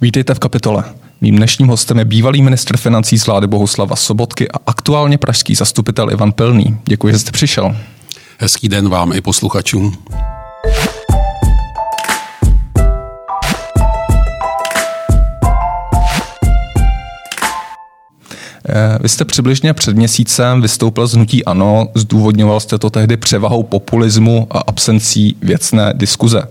Vítejte v kapitole. Mým dnešním hostem je bývalý ministr financí z vlády Bohuslava Sobotky a aktuálně pražský zastupitel Ivan Pilný. Děkuji, že jste přišel. Hezký den vám i posluchačům. Eh, vy jste přibližně před měsícem vystoupil z hnutí ANO, zdůvodňoval jste to tehdy převahou populismu a absencí věcné diskuze.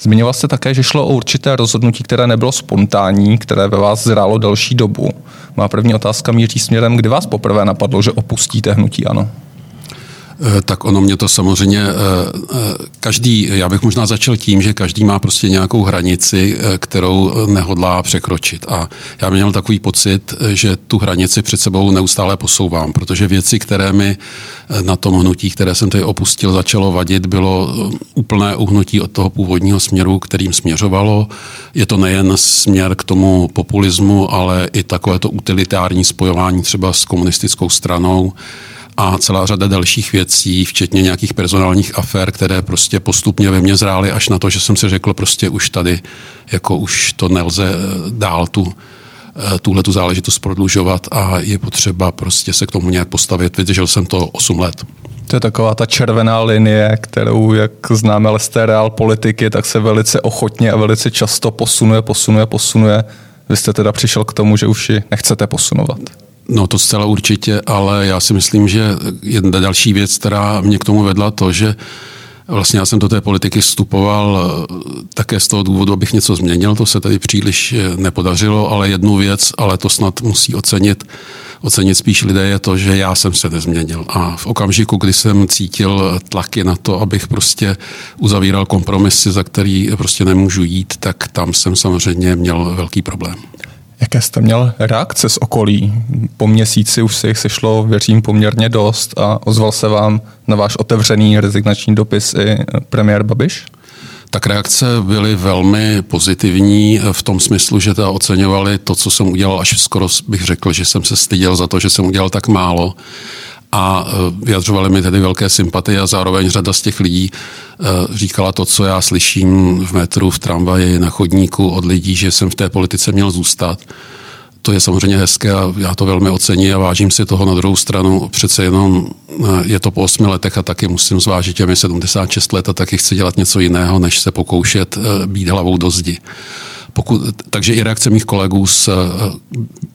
Zmiňoval jste také, že šlo o určité rozhodnutí, které nebylo spontánní, které ve vás zrálo delší dobu. Má první otázka míří směrem, kdy vás poprvé napadlo, že opustíte hnutí ANO? Eh, tak ono mě to samozřejmě, eh, eh, každý, já bych možná začal tím, že každý má prostě nějakou hranici, kterou nehodlá překročit. A já měl takový pocit, že tu hranici před sebou neustále posouvám, protože věci, které mi na tom hnutí, které jsem tady opustil, začalo vadit, bylo úplné uhnutí od toho původního směru, kterým směřovalo. Je to nejen směr k tomu populismu, ale i takové to utilitární spojování třeba s komunistickou stranou a celá řada dalších věcí, včetně nějakých personálních afér, které prostě postupně ve mně zrály až na to, že jsem si řekl prostě už tady, jako už to nelze eh, dál tu eh, tuhle tu záležitost prodlužovat a je potřeba prostě se k tomu nějak postavit. Vydržel jsem to 8 let. To je taková ta červená linie, kterou, jak známe z té reál politiky, tak se velice ochotně a velice často posunuje, posunuje, posunuje. Vy jste teda přišel k tomu, že už ji nechcete posunovat. No to zcela určitě, ale já si myslím, že jedna další věc, která mě k tomu vedla, to, že Vlastně já jsem do té politiky vstupoval eh, také z toho důvodu, abych něco změnil. To se tady příliš eh, nepodařilo, ale jednu věc, ale to snad musí ocenit, ocenit spíš lidé, je to, že já jsem se nezměnil. A v okamžiku, kdy jsem cítil tlaky na to, abych prostě uzavíral kompromisy, za který prostě nemůžu jít, tak tam jsem samozřejmě měl velký problém. Jaké jste měl reakce z okolí? Po měsíci už se jich sešlo, věřím, poměrně dost a ozval se vám na váš otevřený rezignační dopis i premiér Babiš? Tak reakce byly velmi pozitivní v tom smyslu, že ta oceňovali to, co jsem udělal, až skoro bych řekl, že jsem se styděl za to, že jsem udělal tak málo a e, vyjadřovali mi tedy velké sympatie a zároveň řada z těch lidí e, říkala to, co já slyším v metru, v tramvaji, na chodníku od lidí, že jsem v té politice měl zůstat. To je samozřejmě hezké a já to velmi ocení a vážím si toho na druhou stranu. Přece jenom e, je to po osmi letech a taky musím zvážit, že mi 76 let a taky chci dělat něco jiného, než se pokoušet být hlavou do zdi. Pokud, takže i reakce mých kolegů, z, eh,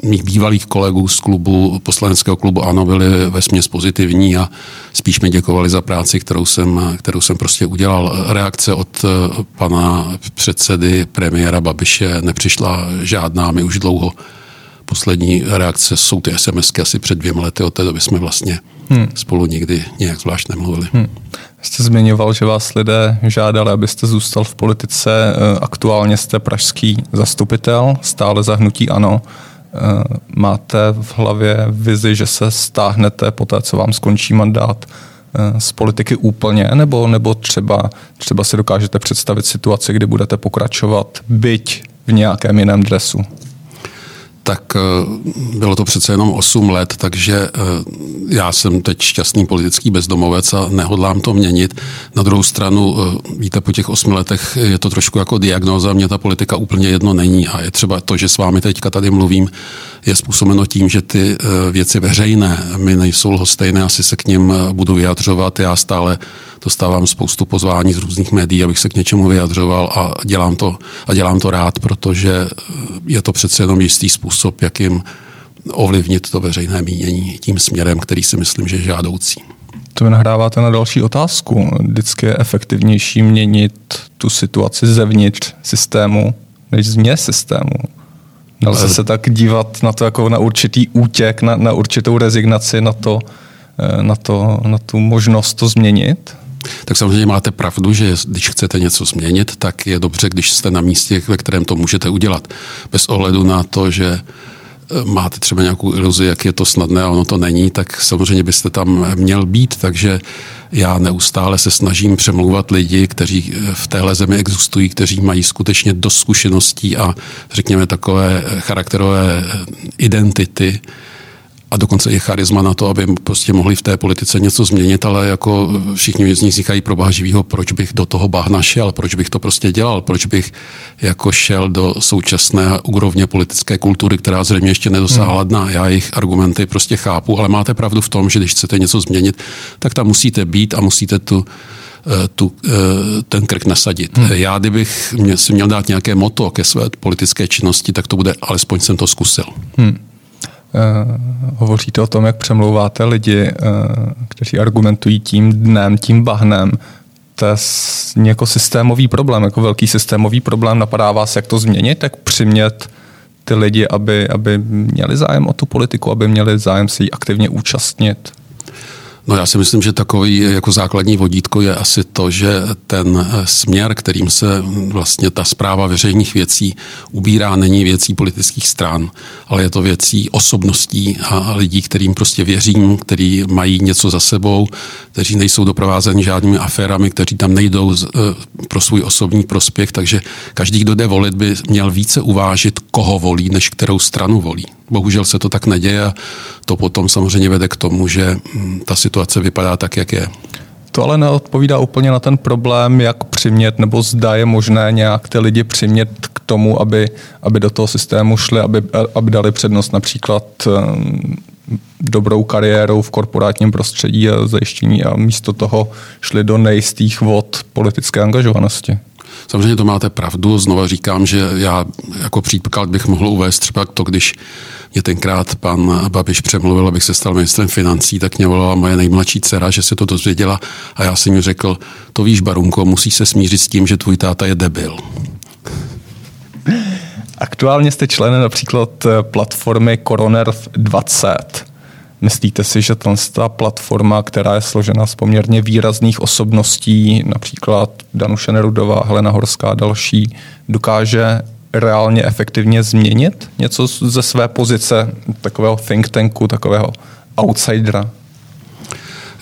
mých bývalých kolegů z klubu, poslaneckého klubu ANO byly ve směs pozitivní a spíš mi děkovali za práci, kterou jsem, kterou jsem prostě udělal. Reakce od eh, pana předsedy premiéra Babiše nepřišla žádná, my už dlouho poslední reakce jsou ty SMSky asi před dvěma lety, od té doby jsme vlastně hmm. spolu nikdy nějak zvlášť nemluvili. Hmm. Jste zmiňoval, že vás lidé žádali, abyste zůstal v politice. Eh, aktuálně jste pražský zastupitel, stále zahnutí ano. Eh, máte v hlavě vizi, že se stáhnete po té, co vám skončí mandát eh, z politiky úplně, nebo, nebo třeba, třeba si dokážete představit situaci, kdy budete pokračovat byť v nějakém jiném dresu? Tak eh, bylo to přece jenom 8 let, takže eh, já jsem teď šťastný politický bezdomovec a nehodlám to měnit. Na druhou stranu, eh, víte, po těch 8 letech je to trošku jako diagnóza, mě ta politika úplně jedno není a je třeba to, že s vámi teďka tady mluvím, je způsobeno tím, že ty věci veřejné mi nejsou lhostejné, asi se k ním budu vyjadřovat. Já stále dostávám spoustu pozvání z různých médií, abych se k něčemu vyjadřoval a dělám to, a dělám to rád, protože je to přece jenom jistý způsob, jakým ovlivnit to veřejné mínění tím směrem, který si myslím, že je žádoucí. To vy nahráváte na další otázku. Vždycky je efektivnější měnit tu situaci zevnitř systému, než změ systému. Nelze se tak dívat na to jako na určitý útěk, na, na určitou rezignaci, na, to, eh, na, to, na tu možnost to změnit? Tak samozřejmě máte pravdu, že když chcete něco změnit, tak je dobře, když jste na místě, ve kterém to můžete udělat. Bez ohledu na to, že eh, máte třeba nějakou iluzi, jak je to snadné a ono to není, tak samozřejmě byste tam měl být, takže já neustále se snažím přemlouvat lidi, kteří eh, v téhle zemi existují, kteří mají skutečně dost zkušeností a řekněme takové charakterové identity, a dokonce i charisma na to, aby prostě mohli v té politice něco změnit, ale jako všichni z nich říkají pro boha živýho, proč bych do toho bahna šel, proč bych to prostě dělal, proč bych jako šel do současné úrovně politické kultury, která zřejmě ještě nedosáhla hmm. dna. Já jejich argumenty prostě chápu, ale máte pravdu v tom, že když chcete něco změnit, tak tam musíte být a musíte tu Eh, tu, eh, ten krk nasadit. Hmm. Já, kdybych mě, si měl dát nějaké moto ke své politické činnosti, tak to bude, alespoň jsem to zkusil. Hmm. Uh, hovoříte o tom, jak přemlouváte lidi, uh, kteří argumentují tím dnem, tím bahnem. To je jako systémový problém, jako velký systémový problém. Napadá vás, jak to změnit, jak přimět ty lidi, aby, aby měli zájem o tu politiku, aby měli zájem se jí aktivně účastnit? No já si myslím, že takový jako základní vodítko je asi to, že ten směr, kterým se vlastně ta zpráva veřejných věcí ubírá, není věcí politických stran, ale je to věcí osobností a lidí, kterým prostě věřím, kteří mají něco za sebou, kteří nejsou doprovázeni žádnými aférami, kteří tam nejdou eh, pro svůj osobní prospěch, takže každý, kdo jde volit, by měl více uvážit, koho volí, než kterou stranu volí. Bohužel se to tak neděje a to potom samozřejmě vede k tomu, že hm, ta situace vypadá tak, jak je. To ale neodpovídá úplně na ten problém, jak přimět, nebo zda je možné nějak ty lidi přimět k tomu, aby, aby do toho systému šli, aby, aby dali přednost například hm, dobrou kariérou v korporátním prostředí a zajištění a místo toho šli do nejistých vod politické angažovanosti. Samozřejmě to máte pravdu. Znova říkám, že já jako příklad bych mohl uvést třeba to, když mě tenkrát pan Babiš přemluvil, abych se stal ministrem financí, tak mě volala moje nejmladší dcera, že se to dozvěděla a já jsem mi řekl, to víš, Barunko, musíš se smířit s tím, že tvůj táta je debil. Aktuálně jste členem například platformy Coroner 20. Myslíte si, že ta platforma, která je složena z poměrně výrazných osobností, například Danuše Nerudová, Helena Horská a další, dokáže reálně efektivně změnit něco ze své pozice takového think tanku, takového outsidera?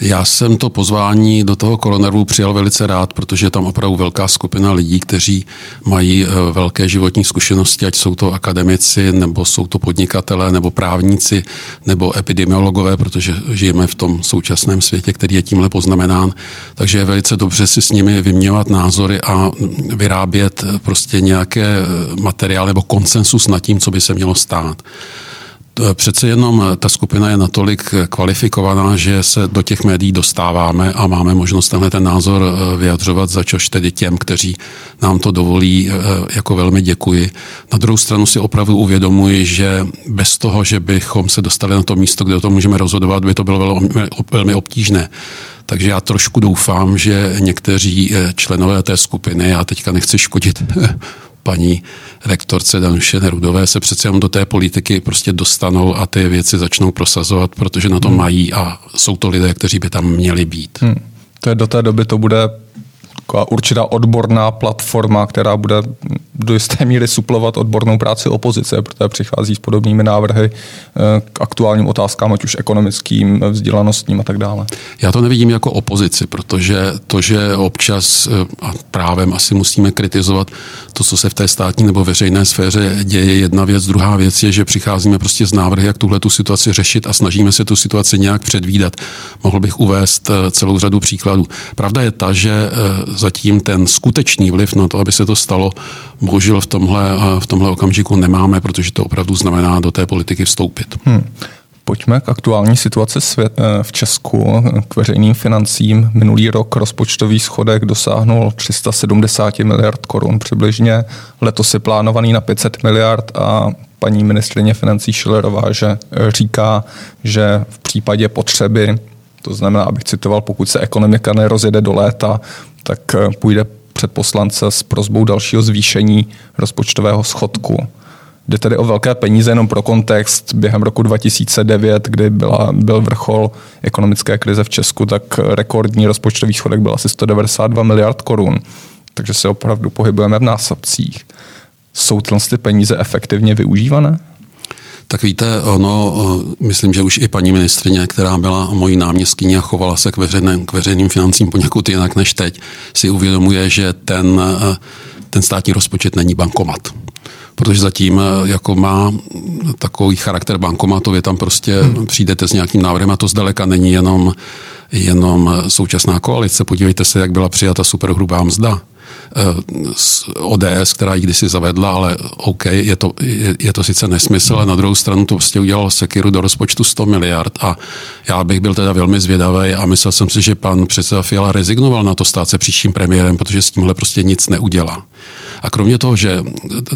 Já jsem to pozvání do toho koronaru přijal velice rád, protože je tam opravdu velká skupina lidí, kteří mají eh, velké životní zkušenosti, ať jsou to akademici, nebo jsou to podnikatelé, nebo právníci, nebo epidemiologové, protože žijeme v tom současném světě, který je tímhle poznamenán. Takže je velice dobře si s nimi vyměňovat názory a vyrábět eh, prostě nějaké eh, materiály nebo konsensus nad tím, co by se mělo stát. Přece jenom ta skupina je natolik kvalifikovaná, že se do těch médií dostáváme a máme možnost tenhle ten názor eh, vyjadřovat, za čož tedy těm, kteří nám to dovolí, eh, jako velmi děkuji. Na druhou stranu si opravdu uvědomuji, že bez toho, že bychom se dostali na to místo, kde o tom můžeme rozhodovat, by to bylo velmi, velmi obtížné. Takže já trošku doufám, že někteří eh, členové té skupiny, já teďka nechci škodit paní rektorce Danuše Nerudové se přece jenom do té politiky prostě dostanou a ty věci začnou prosazovat, protože na to hmm. mají a jsou to lidé, kteří by tam měli být. Hmm. To je do té doby to bude určitá odborná platforma, která bude do jisté míry suplovat odbornou práci opozice, protože přichází s podobnými návrhy eh, k aktuálním otázkám, ať už ekonomickým, vzdělanostním a tak dále. Já to nevidím jako opozici, protože to, že občas eh, a právem asi musíme kritizovat to, co se v té státní nebo veřejné sféře děje, jedna věc. Druhá věc je, že přicházíme prostě z návrhy, jak tuhle tu situaci řešit a snažíme se tu situaci nějak předvídat. Mohl bych uvést eh, celou řadu příkladů. Pravda je ta, že zatím ten skutečný vliv na to, aby se to stalo, bohužel v tomhle, v tomhle okamžiku nemáme, protože to opravdu znamená do té politiky vstoupit. Hmm. Pojďme k aktuální situaci svět, eh, v Česku, k veřejným financím. Minulý rok rozpočtový schodek dosáhnul 370 miliard korun přibližně. Letos je plánovaný na 500 miliard a paní ministrině financí Šilerová že eh, říká, že v případě potřeby, to znamená, abych citoval, pokud se ekonomika nerozjede do léta, tak eh, půjde před poslance s prozbou dalšího zvýšení rozpočtového schodku. Jde tedy o velké peníze, jenom pro kontext. Během roku 2009, kdy byla, byl vrchol ekonomické krize v Česku, tak rekordní rozpočtový schodek byl asi 192 miliard korun. Takže se opravdu pohybujeme v násobcích. Jsou ty peníze efektivně využívané? Tak víte, ono, myslím, že už i paní ministrině, která byla mojí náměstkyní a chovala se k, veřejným, k veřejným financím poněkud jinak než teď, si uvědomuje, že ten ten státní rozpočet není bankomat protože zatím eh, jako má takový charakter bankomatu, je tam prostě hmm. přijdete s nějakým návrhem a to zdaleka není jenom, jenom současná koalice. Podívejte se, jak byla přijata superhrubá mzda. Eh, ODS, která ji kdysi zavedla, ale OK, je to, je, je to sice nesmysl, ale na druhou stranu to prostě udělal Sekiru do rozpočtu 100 miliard a já bych byl teda velmi zvědavý a myslel jsem si, že pan předseda Fiala rezignoval na to stát se příštím premiérem, protože s tímhle prostě nic neudělá. A kromě toho, že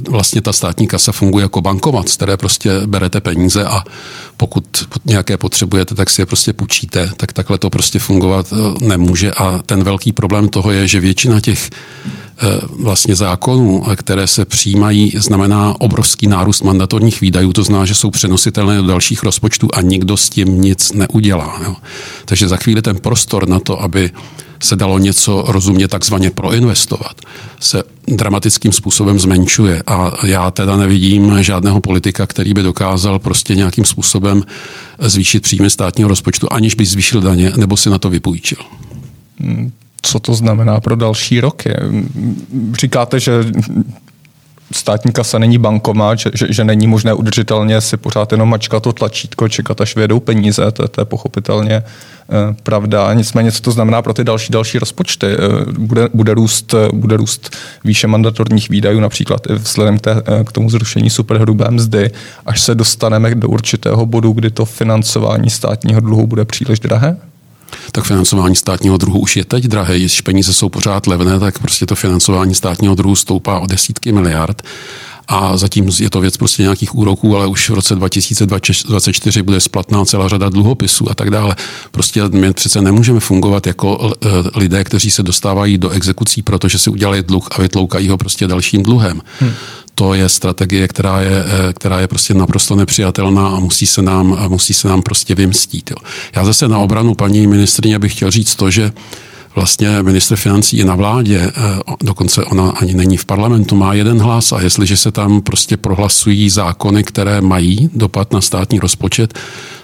vlastně ta státní kasa funguje jako bankomat, z které prostě berete peníze a pokud nějaké potřebujete, tak si je prostě půjčíte, tak takhle to prostě fungovat eh, nemůže. A ten velký problém toho je, že většina těch eh, vlastně zákonů, které se přijímají, znamená obrovský nárůst mandatorních výdajů, to znamená, že jsou přenositelné do dalších rozpočtů a nikdo s tím nic neudělá. Jo. Takže za chvíli ten prostor na to, aby se dalo něco rozumně takzvaně proinvestovat, se dramatickým způsobem zmenšuje. A já teda nevidím žádného politika, který by dokázal prostě nějakým způsobem zvýšit příjmy státního rozpočtu, aniž by zvýšil daně nebo si na to vypůjčil. Hmm, co to znamená pro další roky? Říkáte, že státní kasa není bankomat, že, že, že není možné udržitelně si pořád jenom mačkat to tlačítko, čekat, až vědou peníze, to, to je pochopitelně eh, pravda. Nicméně, co to znamená pro ty další další rozpočty? Eh, bude, bude, růst, bude růst výše mandatorních výdajů, například i vzhledem k, té, eh, k tomu zrušení superhrubé mzdy, až se dostaneme do určitého bodu, kdy to financování státního dluhu bude příliš drahé? Tak financování státního druhu už je teď drahé. Když peníze jsou pořád levné, tak prostě to financování státního druhu stoupá o desítky miliard. A zatím je to věc prostě nějakých úroků, ale už v roce 2024 bude splatná celá řada dluhopisů a tak dále. Prostě my přece nemůžeme fungovat jako eh, lidé, kteří se dostávají do exekucí, protože si udělali dluh a vytloukají ho prostě dalším dluhem. Hmm to je strategie, která je, eh, která je prostě naprosto nepřijatelná a musí se nám, musí se nám prostě vymstít. Jo. Já zase na obranu paní ministrině bych chtěl říct to, že vlastně ministr financí je na vládě, eh, dokonce ona ani není v parlamentu, má jeden hlas a jestliže se tam prostě prohlasují zákony, které mají dopad na státní rozpočet,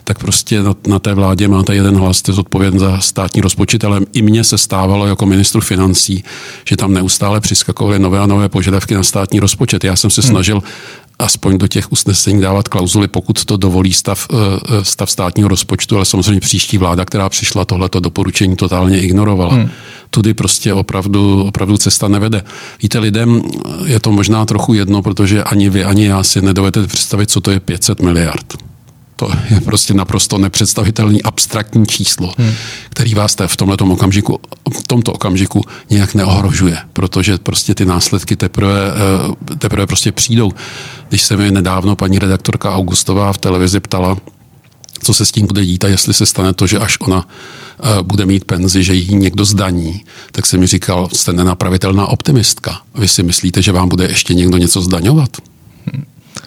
tak prostě na, na té vládě máte jeden hlas, jste zodpovědný za státní rozpočet, ale i mně se stávalo jako ministru financí, že tam neustále přiskakovaly nové a nové požadavky na státní rozpočet. Já jsem se hmm. snažil aspoň do těch usnesení dávat klauzuly, pokud to dovolí stav, eh, eh, stav státního rozpočtu, ale samozřejmě příští vláda, která přišla tohleto doporučení, totálně ignorovala. Hmm. Tudy prostě opravdu, opravdu cesta nevede. Víte, lidem je to možná trochu jedno, protože ani vy, ani já si nedovedete představit, co to je 500 miliard. To je prostě naprosto nepředstavitelný abstraktní číslo, hmm. který vás v tomto okamžiku, v tomto okamžiku nějak neohrožuje, protože prostě ty následky teprve, eh, teprve prostě přijdou. Když se mi nedávno paní redaktorka Augustová v televizi ptala, co se s tím bude dít a jestli se stane to, že až ona eh, bude mít penzi, že jí někdo zdaní, tak se mi říkal, jste nenapravitelná optimistka. Vy si myslíte, že vám bude ještě někdo něco zdaňovat?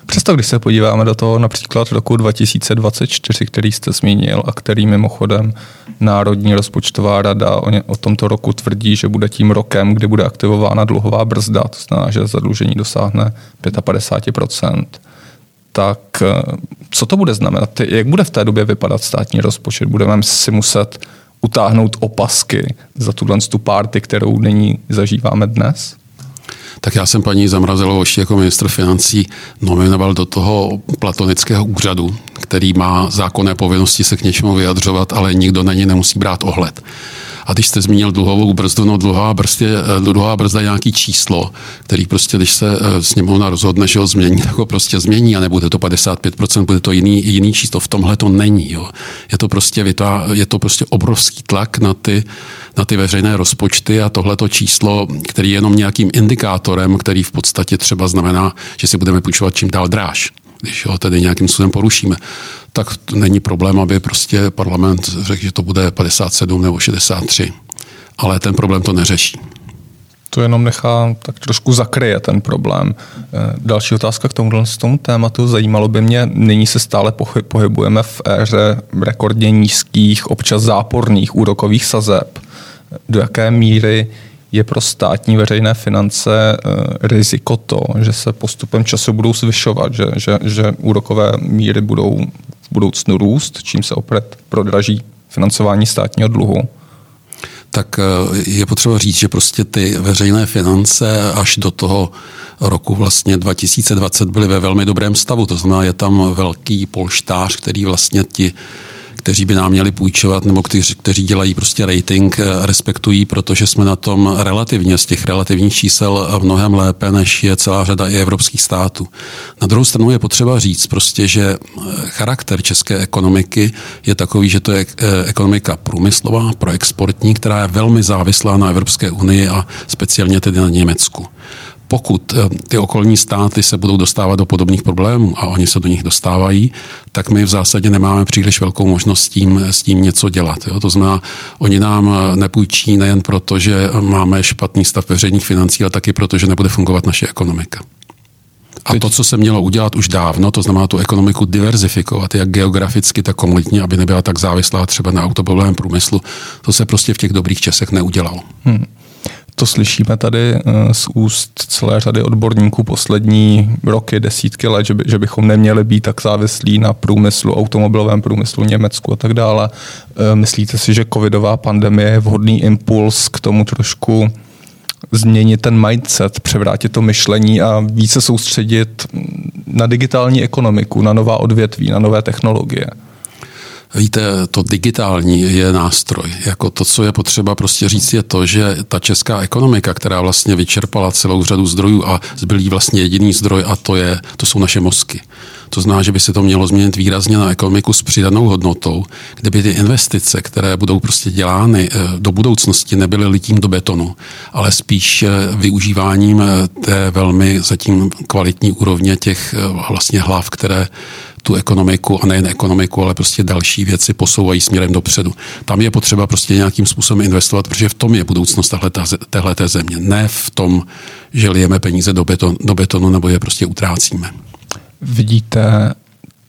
Přesto, když se podíváme do toho například roku 2024, který jste zmínil a který mimochodem Národní rozpočtová rada o, ně, o tomto roku tvrdí, že bude tím rokem, kdy bude aktivována dluhová brzda, to znamená, že zadlužení dosáhne 55%, tak eh, co to bude znamenat? Jak bude v té době vypadat státní rozpočet? Budeme si muset utáhnout opasky za tuhle tu párty, kterou nyní zažíváme dnes? Tak já jsem paní Zamrazelovou ještě jako ministr financí nominoval do toho platonického úřadu, který má zákonné povinnosti se k něčemu vyjadřovat, ale nikdo na ně nemusí brát ohled. A když jste zmínil dluhovou brzdu, no dluhová, brzdě, dluhová brzda je nějaký číslo, který prostě, když se eh, sněmovna rozhodne, že ho změní, tak ho prostě změní a nebude to 55%, bude to jiný, jiný číslo. V tomhle to není. Jo. Je, to prostě, je to prostě obrovský tlak na ty, na ty veřejné rozpočty a tohleto číslo, který je jenom nějakým indikátorem, který v podstatě třeba znamená, že si budeme půjčovat čím dál dráž když ho tedy nějakým způsobem porušíme, tak není problém, aby prostě parlament řekl, že to bude 57 nebo 63. Ale ten problém to neřeší. To jenom nechá, tak trošku zakryje ten problém. Eh, další otázka k tomuhle z tomu tématu. Zajímalo by mě, nyní se stále pohybujeme v éře rekordně nízkých, občas záporných úrokových sazeb. Do jaké míry je pro státní veřejné finance eh, riziko to, že se postupem času budou zvyšovat, že, že, že úrokové míry budou v budoucnu růst, čím se opět prodraží financování státního dluhu? tak je potřeba říct, že prostě ty veřejné finance až do toho roku vlastně 2020 byly ve velmi dobrém stavu. To znamená, je tam velký polštář, který vlastně ti kteří by nám měli půjčovat nebo kteří, kteří dělají prostě rating, eh, respektují, protože jsme na tom relativně z těch relativních čísel mnohem lépe, než je celá řada i evropských států. Na druhou stranu je potřeba říct prostě, že eh, charakter české ekonomiky je takový, že to je eh, ekonomika průmyslová, proexportní, která je velmi závislá na Evropské unii a speciálně tedy na Německu pokud eh, ty okolní státy se budou dostávat do podobných problémů a oni se do nich dostávají, tak my v zásadě nemáme příliš velkou možnost s tím, s tím něco dělat. Jo? To znamená, oni nám eh, nepůjčí nejen proto, že máme špatný stav veřejných financí, ale taky proto, že nebude fungovat naše ekonomika. A to, co se mělo udělat už dávno, to znamená tu ekonomiku diverzifikovat, jak geograficky, tak komunitně, aby nebyla tak závislá třeba na automobilovém průmyslu, to se prostě v těch dobrých časech neudělalo. Hmm to slyšíme tady eh, z úst celé řady odborníků poslední roky, desítky let, že, by, že bychom neměli být tak závislí na průmyslu, automobilovém průmyslu, Německu a tak dále. Eh, myslíte si, že covidová pandemie je vhodný impuls k tomu trošku změnit ten mindset, převrátit to myšlení a více soustředit na digitální ekonomiku, na nová odvětví, na nové technologie? Víte, to digitální je nástroj. Jako to, co je potřeba prostě říct, je to, že ta česká ekonomika, která vlastně vyčerpala celou řadu zdrojů a zbylý vlastně jediný zdroj a to, je, to jsou naše mozky. To znamená, že by se to mělo změnit výrazně na ekonomiku s přidanou hodnotou, kde by ty investice, které budou prostě dělány eh, do budoucnosti, nebyly litím do betonu, ale spíš eh, využíváním eh, té velmi zatím kvalitní úrovně těch vlastně hlav, které tu ekonomiku a nejen ekonomiku, ale prostě další věci posouvají směrem dopředu. Tam je potřeba prostě nějakým způsobem investovat, protože v tom je budoucnost téhle země. Ne v tom, že lijeme peníze do, beton, do betonu nebo je prostě utrácíme. Vidíte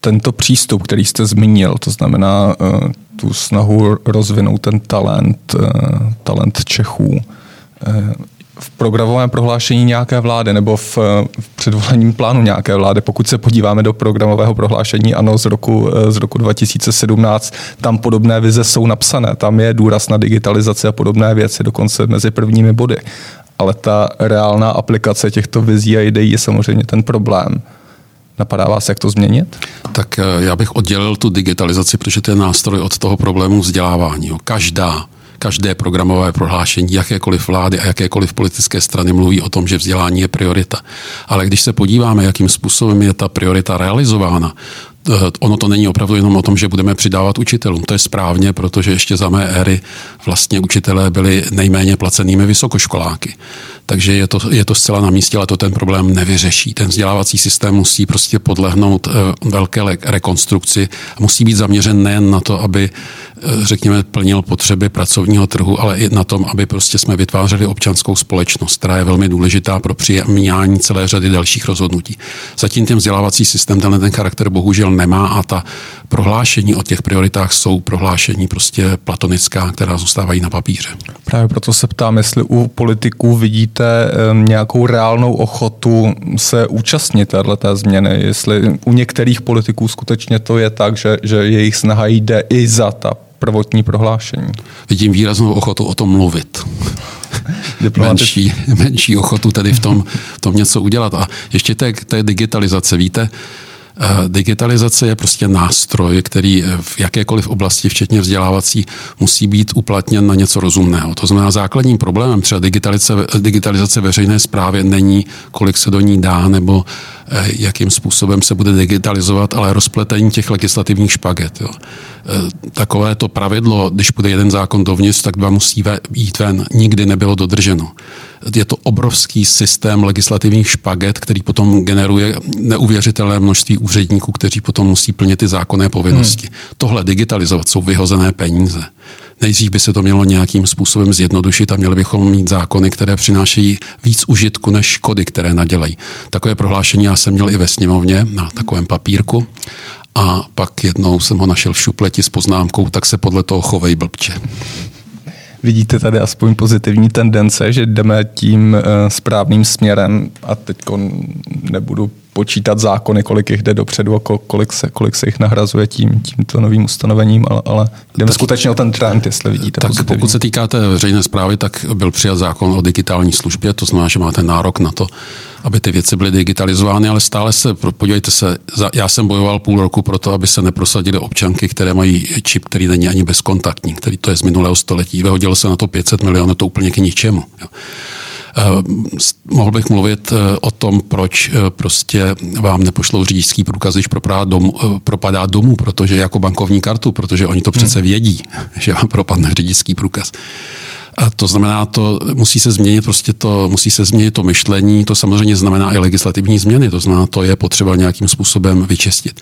tento přístup, který jste zmínil, to znamená uh, tu snahu rozvinout ten talent, uh, talent Čechů, uh, v programovém prohlášení nějaké vlády nebo v, v předvolením plánu nějaké vlády. Pokud se podíváme do programového prohlášení ANO z roku, z roku 2017, tam podobné vize jsou napsané. Tam je důraz na digitalizaci a podobné věci, dokonce mezi prvními body. Ale ta reálná aplikace těchto vizí a ideí je samozřejmě ten problém. Napadá vás, jak to změnit? Tak eh, já bych oddělil tu digitalizaci, protože to je nástroj od toho problému vzdělávání. Každá každé programové prohlášení jakékoliv vlády a jakékoliv politické strany mluví o tom, že vzdělání je priorita. Ale když se podíváme, jakým způsobem je ta priorita realizována, ono to není opravdu jenom o tom, že budeme přidávat učitelům. To je správně, protože ještě za mé éry vlastně učitelé byli nejméně placenými vysokoškoláky. Takže je to, je to zcela na místě, ale to ten problém nevyřeší. Ten vzdělávací systém musí prostě podlehnout eh, velké rekonstrukci. Musí být zaměřen nejen na to, aby, eh, řekněme, plnil potřeby pracovního trhu, ale i na tom, aby prostě jsme vytvářeli občanskou společnost, která je velmi důležitá pro přijímání celé řady dalších rozhodnutí. Zatím ten vzdělávací systém tenhle ten charakter bohužel nemá a ta prohlášení o těch prioritách jsou prohlášení prostě platonická, která zůstávají na papíře. Právě proto se ptám, jestli u politiků vidíte nějakou reálnou ochotu se účastnit této změny, jestli u některých politiků skutečně to je tak, že, že jejich snaha jde i za ta prvotní prohlášení. Vidím výraznou ochotu o tom mluvit. menší, menší ochotu tedy v tom, v tom něco udělat. A ještě té, té digitalizace, víte, digitalizace je prostě nástroj, který v jakékoliv oblasti, včetně vzdělávací, musí být uplatněn na něco rozumného. To znamená, základním problémem třeba digitalizace, digitalizace veřejné zprávy není, kolik se do ní dá, nebo eh, jakým způsobem se bude digitalizovat, ale rozpletení těch legislativních špaget. Jo. Eh, takové to pravidlo, když bude jeden zákon dovnitř, tak dva musí jít ven, nikdy nebylo dodrženo je to obrovský systém legislativních špaget, který potom generuje neuvěřitelné množství úředníků, kteří potom musí plnit ty zákonné povinnosti. Hmm. Tohle digitalizovat jsou vyhozené peníze. Nejdřív by se to mělo nějakým způsobem zjednodušit a měli bychom mít zákony, které přinášejí víc užitku než škody, které nadělají. Takové prohlášení já jsem měl i ve sněmovně na takovém papírku a pak jednou jsem ho našel v šupleti s poznámkou, tak se podle toho chovej blbče vidíte tady aspoň pozitivní tendence, že jdeme tím uh, správným směrem a teď nebudu spočítat zákony, kolik jich jde dopředu a kolik se, kolik se jich nahrazuje tím, tímto novým ustanovením, ale, ale jdeme tak, skutečně o ten trend, jestli vidíte. Tak pozitivní. pokud se týká té veřejné zprávy, tak byl přijat zákon o digitální službě, to znamená, že máte nárok na to, aby ty věci byly digitalizovány, ale stále se, podívejte se, já jsem bojoval půl roku pro to, aby se neprosadily občanky, které mají čip, který není ani bezkontaktní, který to je z minulého století. Vyhodilo se na to 500 milionů, to úplně k ničemu. Jo. Uh, mohl bych mluvit uh, o tom, proč uh, prostě vám nepošlou řidičský průkaz, když propadá domů, propadá domů, protože jako bankovní kartu, protože oni to přece hmm. vědí, že vám propadne řidičský průkaz. A to znamená, to musí se změnit prostě to, musí se změnit to myšlení, to samozřejmě znamená i legislativní změny, to znamená, to je potřeba nějakým způsobem vyčistit.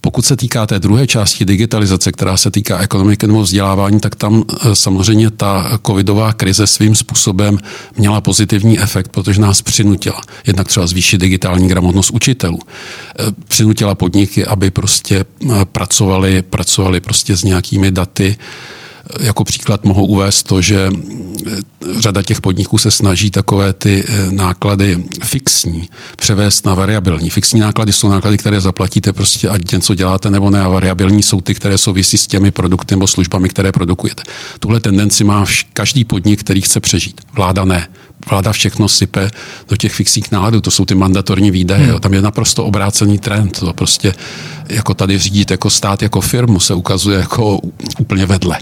Pokud se týká té druhé části digitalizace, která se týká ekonomiky nebo vzdělávání, tak tam e, samozřejmě ta covidová krize svým způsobem měla pozitivní efekt, protože nás přinutila jednak třeba zvýšit digitální gramotnost učitelů. E, přinutila podniky, aby prostě e, pracovali, pracovali prostě s nějakými daty, jako příklad mohu uvést to, že eh, řada těch podniků se snaží takové ty eh, náklady fixní převést na variabilní. Fixní náklady jsou náklady, které zaplatíte prostě, ať něco děláte nebo ne, a variabilní jsou ty, které souvisí s těmi produkty nebo službami, které produkujete. Tuhle tendenci má každý podnik, který chce přežít. Vláda ne vláda všechno sype do těch fixních náladů, to jsou ty mandatorní výdaje, hmm. tam je naprosto obrácený trend, to prostě jako tady řídit jako stát, jako firmu se ukazuje jako úplně vedle.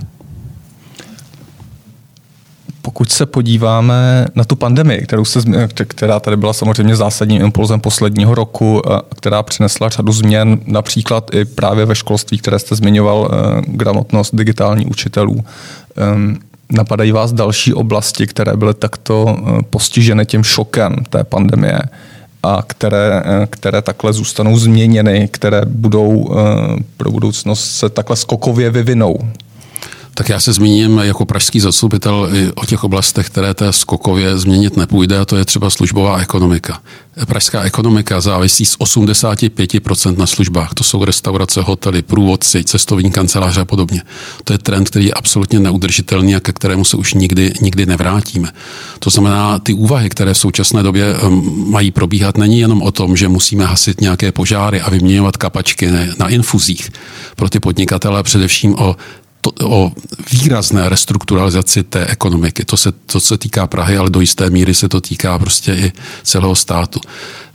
Pokud se podíváme na tu pandemii, kterou se, která tady byla samozřejmě zásadním impulzem posledního roku, která přinesla řadu změn, například i právě ve školství, které jste zmiňoval, eh, gramotnost digitální učitelů. Ehm, napadají vás další oblasti, které byly takto eh, postiženy tím šokem té pandemie a které, eh, které takhle zůstanou změněny, které budou pro budoucnost se takhle skokově vyvinou? Tak já se zmíním jako pražský zastupitel o těch oblastech, které té skokově změnit nepůjde, a to je třeba službová ekonomika. Pražská ekonomika závisí z 85% na službách. To jsou restaurace, hotely, průvodci, cestovní kanceláře a podobně. To je trend, který je absolutně neudržitelný a ke kterému se už nikdy, nikdy nevrátíme. To znamená, ty úvahy, které v současné době mají probíhat, není jenom o tom, že musíme hasit nějaké požáry a vyměňovat kapačky na infuzích pro ty podnikatele, především o o výrazné restrukturalizaci té ekonomiky. To se, to se týká Prahy, ale do jisté míry se to týká prostě i celého státu.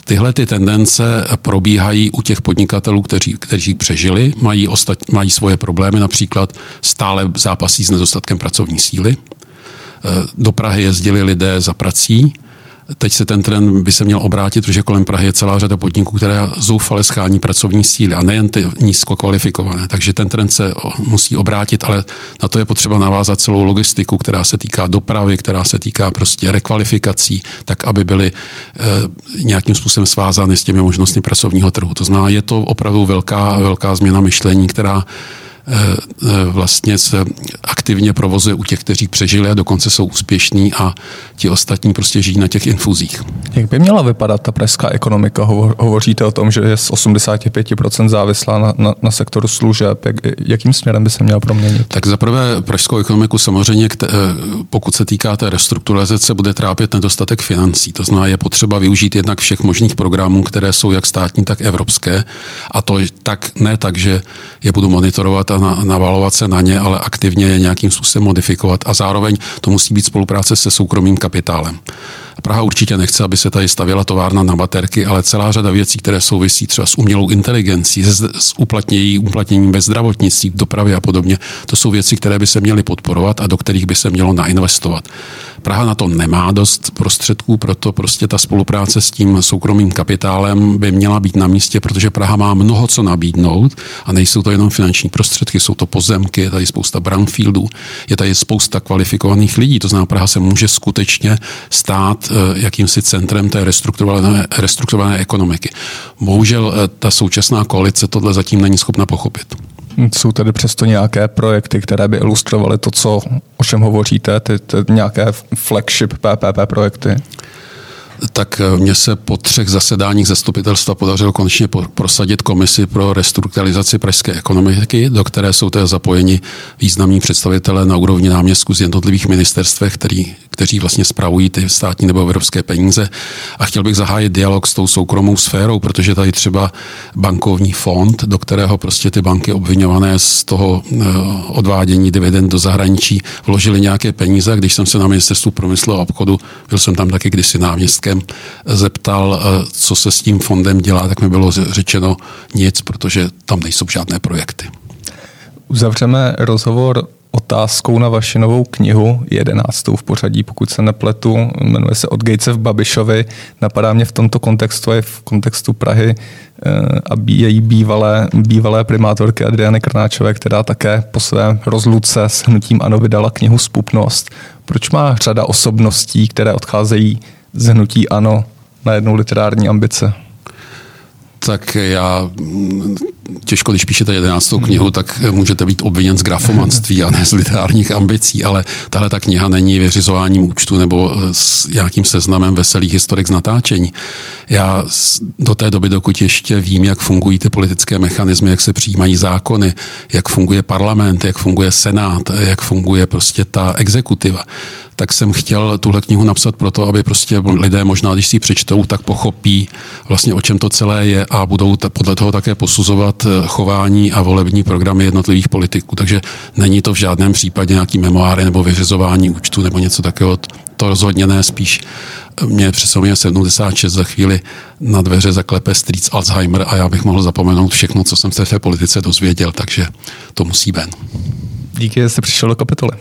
Tyhle ty tendence probíhají u těch podnikatelů, kteří, kteří přežili, mají, ostat, mají svoje problémy, například stále zápasí s nedostatkem pracovní síly. Do Prahy jezdili lidé za prací, Teď se ten trend by se měl obrátit, protože kolem Prahy je celá řada podniků, které zoufale schání pracovní síly a nejen ty nízko kvalifikované. Takže ten trend se musí obrátit, ale na to je potřeba navázat celou logistiku, která se týká dopravy, která se týká prostě rekvalifikací, tak aby byly e, nějakým způsobem svázány s těmi možnostmi pracovního trhu. To znamená, je to opravdu velká, velká změna myšlení, která vlastně se aktivně provozuje u těch, kteří přežili a dokonce jsou úspěšní a ti ostatní prostě žijí na těch infuzích. Jak by měla vypadat ta pražská ekonomika? Hovoříte o tom, že je z 85% závislá na, na, na sektoru služeb. Jak, jakým směrem by se měla proměnit? Tak zaprvé pražskou ekonomiku samozřejmě, eh, pokud se týká té restrukturalizace, bude trápit nedostatek financí. To znamená, je potřeba využít jednak všech možných programů, které jsou jak státní, tak evropské. A to tak ne tak, že je budu monitorovat a na, navalovat se na ně, ale aktivně je nějakým způsobem modifikovat. A zároveň to musí být spolupráce se soukromým kapitálem. Praha určitě nechce, aby se tady stavěla továrna na baterky, ale celá řada věcí, které souvisí třeba s umělou inteligencí, s, s uplatněním, uplatněním ve zdravotnictví, v dopravě a podobně, to jsou věci, které by se měly podporovat a do kterých by se mělo nainvestovat. Praha na to nemá dost prostředků, proto prostě ta spolupráce s tím soukromým kapitálem by měla být na místě, protože Praha má mnoho co nabídnout a nejsou to jenom finanční prostředky, jsou to pozemky, je tady spousta brownfieldů, je tady spousta kvalifikovaných lidí, to znamená, Praha se může skutečně stát eh, jakýmsi centrem té restrukturované, restrukturované ekonomiky. Bohužel eh, ta současná koalice tohle zatím není schopna pochopit. Jsou tady přesto nějaké projekty, které by ilustrovaly to, co, o čem hovoříte, ty, ty nějaké flagship PPP projekty? tak eh, mně se po třech zasedáních zastupitelstva podařilo konečně prosadit komisi pro restrukturalizaci pražské ekonomiky, do které jsou tedy zapojeni významní představitelé na úrovni náměstku z jednotlivých ministerstvech, který, kteří vlastně spravují ty státní nebo evropské peníze. A chtěl bych zahájit dialog s tou soukromou sférou, protože tady třeba bankovní fond, do kterého prostě ty banky obvinované z toho eh, odvádění dividend do zahraničí vložili nějaké peníze. Když jsem se na ministerstvu průmyslu a obchodu, byl jsem tam taky kdysi náměstkem, zeptal, eh, co se s tím fondem dělá, tak mi bylo řečeno nic, protože tam nejsou žádné projekty. Uzavřeme rozhovor otázkou na vaši novou knihu, jedenáctou v pořadí, pokud se nepletu, jmenuje se Od Gatese v Babišovi. Napadá mě v tomto kontextu a v kontextu Prahy eh, a její bývalé, bývalé primátorky Adriany Krnáčové, která také po svém rozluce s hnutím ANO vydala knihu Spupnost. Proč má řada osobností, které odcházejí z hnutí ANO na jednu literární ambice? Tak já těžko, když píšete jedenáctou knihu, tak můžete být obviněn z grafomanství a ne z literárních ambicí, ale tahle ta kniha není vyřizováním účtu nebo s nějakým seznamem veselých historik z natáčení. Já do té doby, dokud ještě vím, jak fungují ty politické mechanismy, jak se přijímají zákony, jak funguje parlament, jak funguje senát, jak funguje prostě ta exekutiva, tak jsem chtěl tuhle knihu napsat proto, aby prostě lidé možná, když si ji přečtou, tak pochopí vlastně o čem to celé je a budou podle toho také posuzovat eh, chování a volební programy jednotlivých politiků. Takže není to v žádném případě nějaký memoáry nebo vyřizování účtu nebo něco takového. To rozhodně ne, spíš mě představuje 76 za chvíli na dveře zaklepe strýc Alzheimer a já bych mohl zapomenout všechno, co jsem se v té politice dozvěděl, takže to musí ven. Díky, že jste přišel do kapitoly.